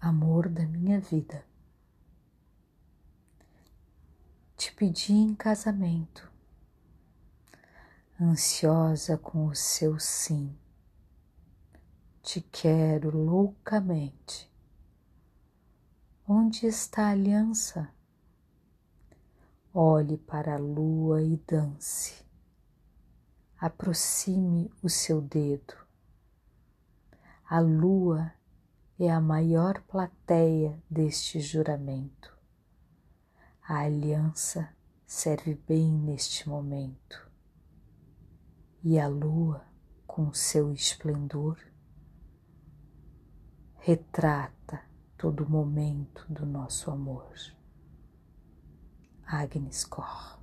amor da minha vida, te pedi em casamento, ansiosa com o seu sim. Te quero loucamente. Onde está a aliança? Olhe para a lua e dance. Aproxime o seu dedo. A lua é a maior plateia deste juramento. A aliança serve bem neste momento. E a lua, com seu esplendor, retrata todo o momento do nosso amor. Agnes Cor.